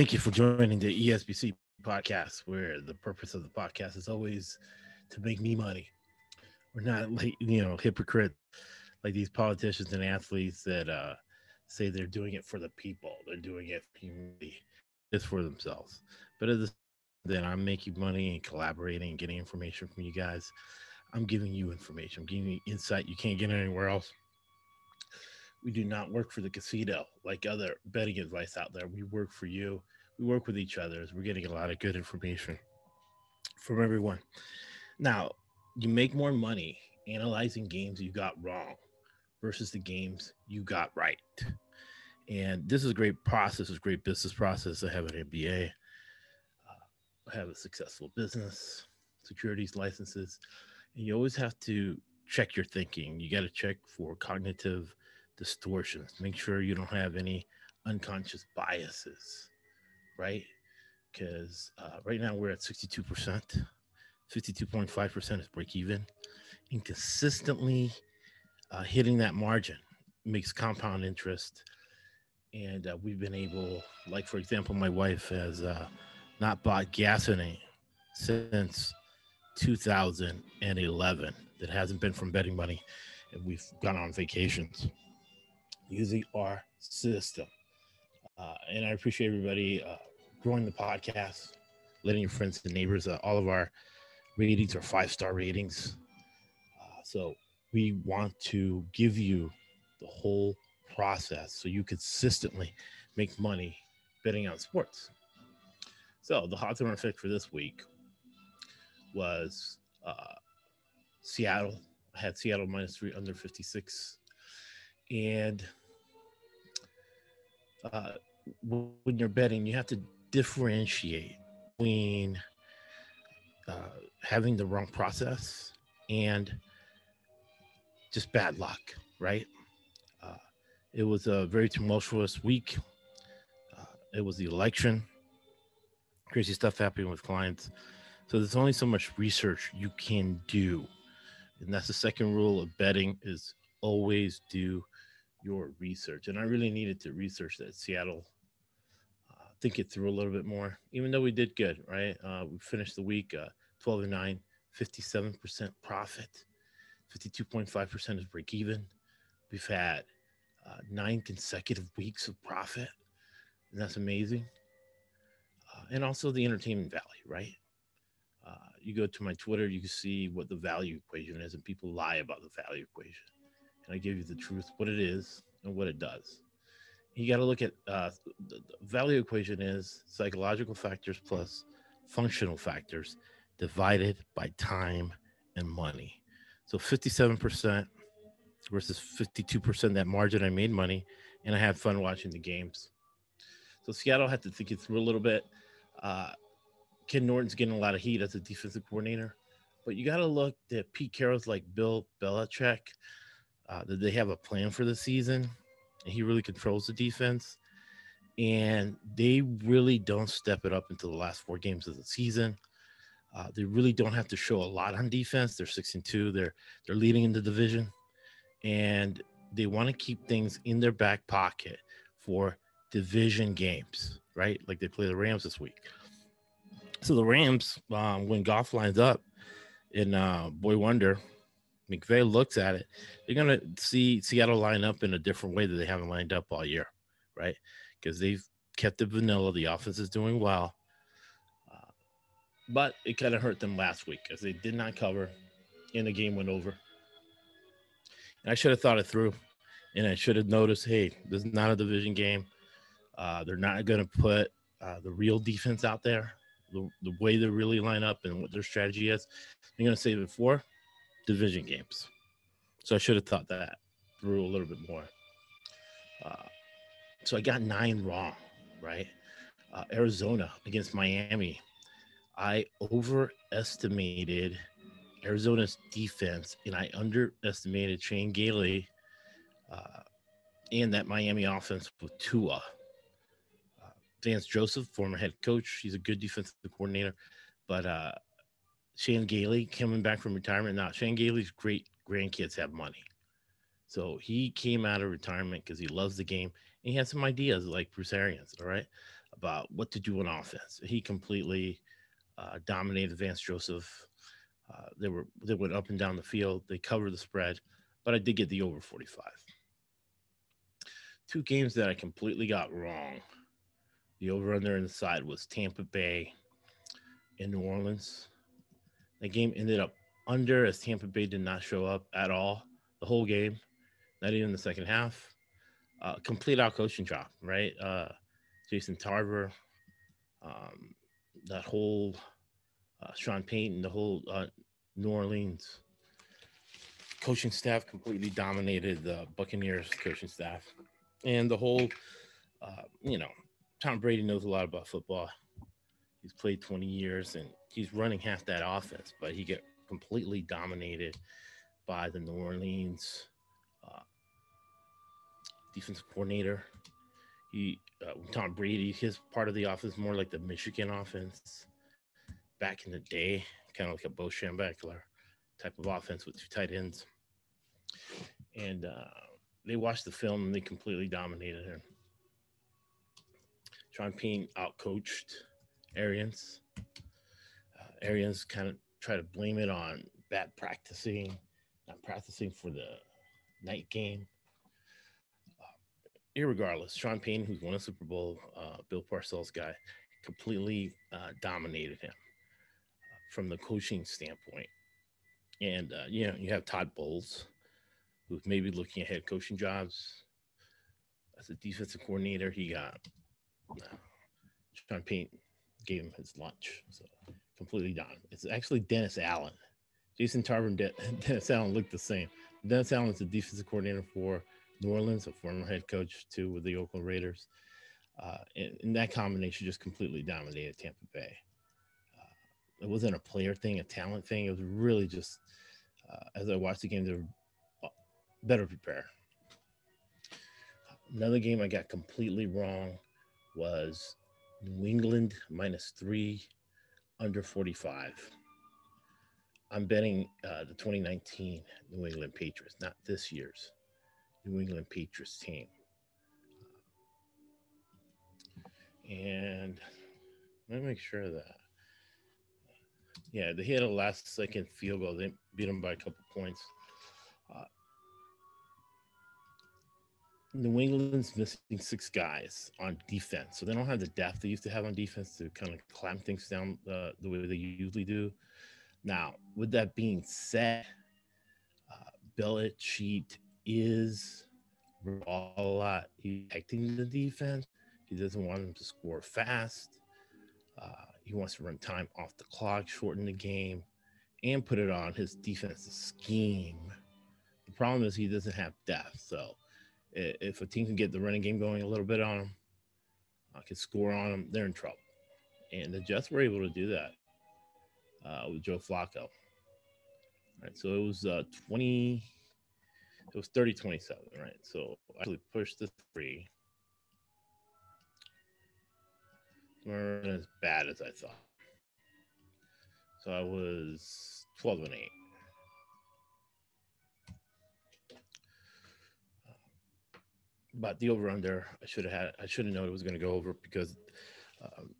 Thank you for joining the ESBC podcast, where the purpose of the podcast is always to make me money. We're not like you know hypocrite like these politicians and athletes that uh, say they're doing it for the people. They're doing it for for themselves. But at the then I'm making money and collaborating and getting information from you guys. I'm giving you information. I'm giving you insight you can't get anywhere else. We do not work for the casino like other betting advice out there. We work for you. We work with each other. As we're getting a lot of good information from everyone. Now, you make more money analyzing games you got wrong versus the games you got right. And this is a great process, it's a great business process. I have an MBA, uh, I have a successful business, securities licenses, and you always have to check your thinking. You got to check for cognitive distortions. Make sure you don't have any unconscious biases, right? Because uh, right now we're at 62%, 52.5% is break even. And consistently uh, hitting that margin makes compound interest. And uh, we've been able, like, for example, my wife has uh, not bought gasoline since 2011 that hasn't been from betting money. And we've gone on vacations using our system. Uh, and I appreciate everybody uh, growing the podcast, letting your friends and neighbors. Uh, all of our ratings are five star ratings. Uh, so we want to give you the whole process so you consistently make money betting on sports. So the hot run pick for this week was uh, Seattle. I had Seattle minus three under 56. And uh, when you're betting, you have to differentiate between uh, having the wrong process and just bad luck, right? Uh, it was a very tumultuous week. Uh, it was the election, crazy stuff happening with clients. So there's only so much research you can do, and that's the second rule of betting: is always do your research. And I really needed to research that Seattle, think it through a little bit more. Even though we did good, right? Uh, we finished the week uh, 12 and 9, 57% profit, 52.5% is break even. We've had uh, nine consecutive weeks of profit, and that's amazing. Uh, and also the entertainment value, right? Uh, you go to my Twitter, you can see what the value equation is, and people lie about the value equation and I give you the truth, what it is and what it does. You got to look at uh, the, value equation is psychological factors plus functional factors divided by time and money. So 57% versus 52% that margin I made money and I had fun watching the games. So Seattle had to think it through a little bit. Uh, Ken Norton's getting a lot of heat as a defensive coordinator, but you got to look at Pete Carroll's like Bill Belichick uh, that they have a plan for the season he really controls the defense and they really don't step it up until the last four games of the season. Uh, they really don't have to show a lot on defense. They're six and two. They're they're leading in the division and they want to keep things in their back pocket for division games right? Like they play the rams this week. So the rams um, when Goff lines up in uh, boy wonder McVay looks at it, they're gonna see Seattle line up in a different way that they haven't lined up all year, right? Because they've kept it vanilla. The offense is doing well, uh, but it kind of hurt them last week as they did not cover, and the game went over. And I should have thought it through, and I should have noticed, hey, this is not a division game. Uh, they're not to put uh, the real defense out there, the, the way they really line up and what their strategy is. They're going to save it for division games. So I should have thought that through a little bit more. Uh, so I got nine wrong, right? Uh, Arizona against Miami. I overestimated Arizona's defense and I underestimated Chan Gailey uh, and that Miami offense with Tua. Uh, Vance Joseph, former head coach, he's a good defensive coordinator, but Chan Gailey coming back from retirement. Now, Chan Gailey's great grandkids have money. So he came out of retirement because he loves the game. And he had some ideas like Bruce Arians, all right, about what to do on offense. He completely uh, dominated Vance Joseph. Uh, they were they went up and down the field. They covered the spread, but I did get the over 45. Two games that I completely got wrong. The over under in the side was Tampa Bay and New Orleans. The game ended up under as Tampa Bay did not show up at all the whole game, not even the second half. Uh, complete out coaching job, right? Uh, Jason Tarver, um, that whole uh, Sean Payton, the whole uh, New Orleans coaching staff completely dominated the Buccaneers coaching staff, and the whole, uh, you know, Tom Brady knows a lot about football. He's played 20 years and he's running half that offense, but he get completely dominated by the New Orleans uh, defensive coordinator. He, uh, Tom Brady, his part of the offense more like the Michigan offense back in the day, kind of like a Bo Schembechler type of offense with two tight ends. And uh, they watched the film and they completely dominated him. Sean Payne outcoached Arians. Uh, Arians kind of try to blame it on bad practicing, not practicing for the night game. Uh, irregardless, Sean Payne, who's won a Super Bowl, uh, Bill Parcells guy, completely uh, dominated him uh, from the coaching standpoint. And uh, you know, you have Todd Bowles, who's maybe looking at head coaching jobs. As a defensive coordinator, he got uh, Sean Payne gave him his lunch. So completely done. It's actually Dennis Allen. Jason Tarver De- Dennis Allen look the same. Dennis Allen is the defensive coordinator for New Orleans, a former head coach too with the Oakland Raiders. Uh, and, and, that combination just completely dominated Tampa Bay. Uh, it wasn't a player thing, a talent thing. It was really just, uh, as I watched the game, they were uh, better prepared. Another game I got completely wrong was New England minus three, under 45. I'm betting uh, the 2019 New England Patriots, not this year's New England Patriots team. And let me make sure that. Yeah, they hit a last second field goal. They beat them by a couple points. Uh, New England's missing six guys on defense, so they don't have the depth they used to have on defense to kind of clamp things down uh, the way they usually do. Now, with that being said, uh, Belichick is a lot. He's protecting the defense. He doesn't want them to score fast. Uh, he wants to run time off the clock, shorten the game, and put it on his defensive scheme. The problem is he doesn't have depth, so if a team can get the running game going a little bit on them, I can score on them, they're in trouble. And the Jets were able to do that uh, with Joe Flacco. All right, so it was uh, 20, it was 30 27, right? So I actually pushed the three. weren't as bad as I thought. So I was 12 and 8. But the over under I should have had I should have known it was going to go over because um,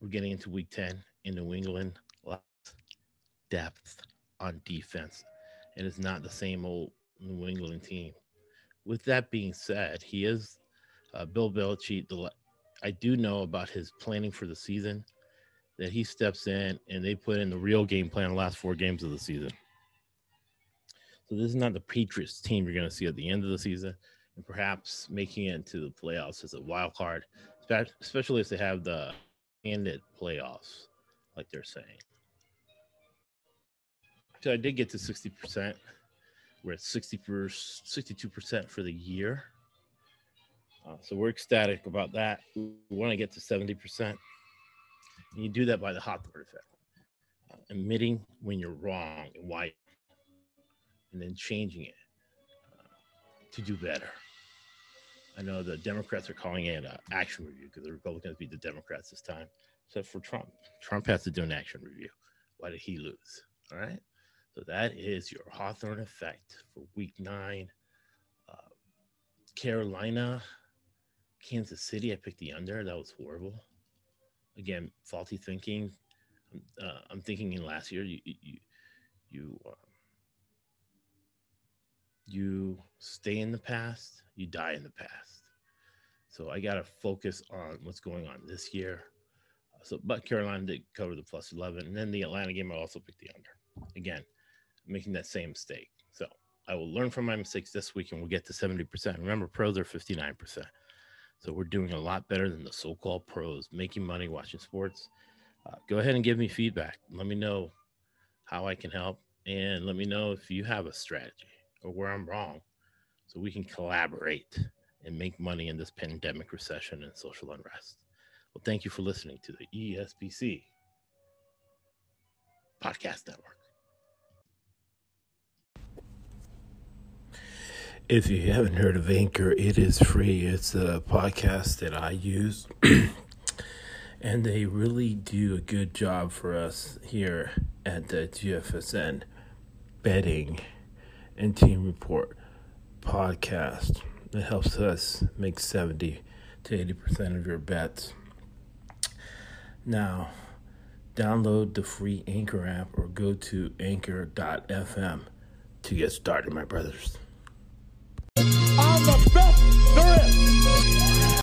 we're getting into week 10 in New England Lots depth on defense and it's not the same old New England team. With that being said, he is uh, Bill Belichick. The I do know about his planning for the season that he steps in and they put in the real game plan the last four games of the season. So this is not the Patriots team you're going to see at the end of the season and perhaps making it into the playoffs as a wild card, especially if they have the ended playoffs, like they're saying. So I did get to 60%. We're at 60 per, 62% for the year. Uh, so we're ecstatic about that. We want to get to 70%. And you do that by the Hawthorne effect, uh, admitting when you're wrong and why, and then changing it uh, to do better. I know the Democrats are calling it an action review because the Republicans beat the Democrats this time, except for Trump. Trump has to do an action review. Why did he lose? All right. So that is your Hawthorne effect for week nine. Uh, Carolina, Kansas City, I picked the under. That was horrible. Again, faulty thinking. Uh, I'm thinking in last year, you, you, you, uh, you stay in the past, you die in the past. So I got to focus on what's going on this year. So, but Carolina did cover the plus 11. And then the Atlanta game, I also picked the under. Again, making that same mistake. So I will learn from my mistakes this week and we'll get to 70%. Remember, pros are 59%. So we're doing a lot better than the so called pros making money watching sports. Uh, go ahead and give me feedback. Let me know how I can help. And let me know if you have a strategy or where I'm wrong so we can collaborate and make money in this pandemic recession and social unrest. Well, thank you for listening to the ESPC Podcast Network. If you haven't heard of Anchor, it is free. It's a podcast that I use, and they really do a good job for us here at the GFSN betting and Team Report podcast. It helps us make 70 to 80% of your bets. Now, download the free Anchor app or go to anchor.fm to get started, my brothers. I'm the best there is.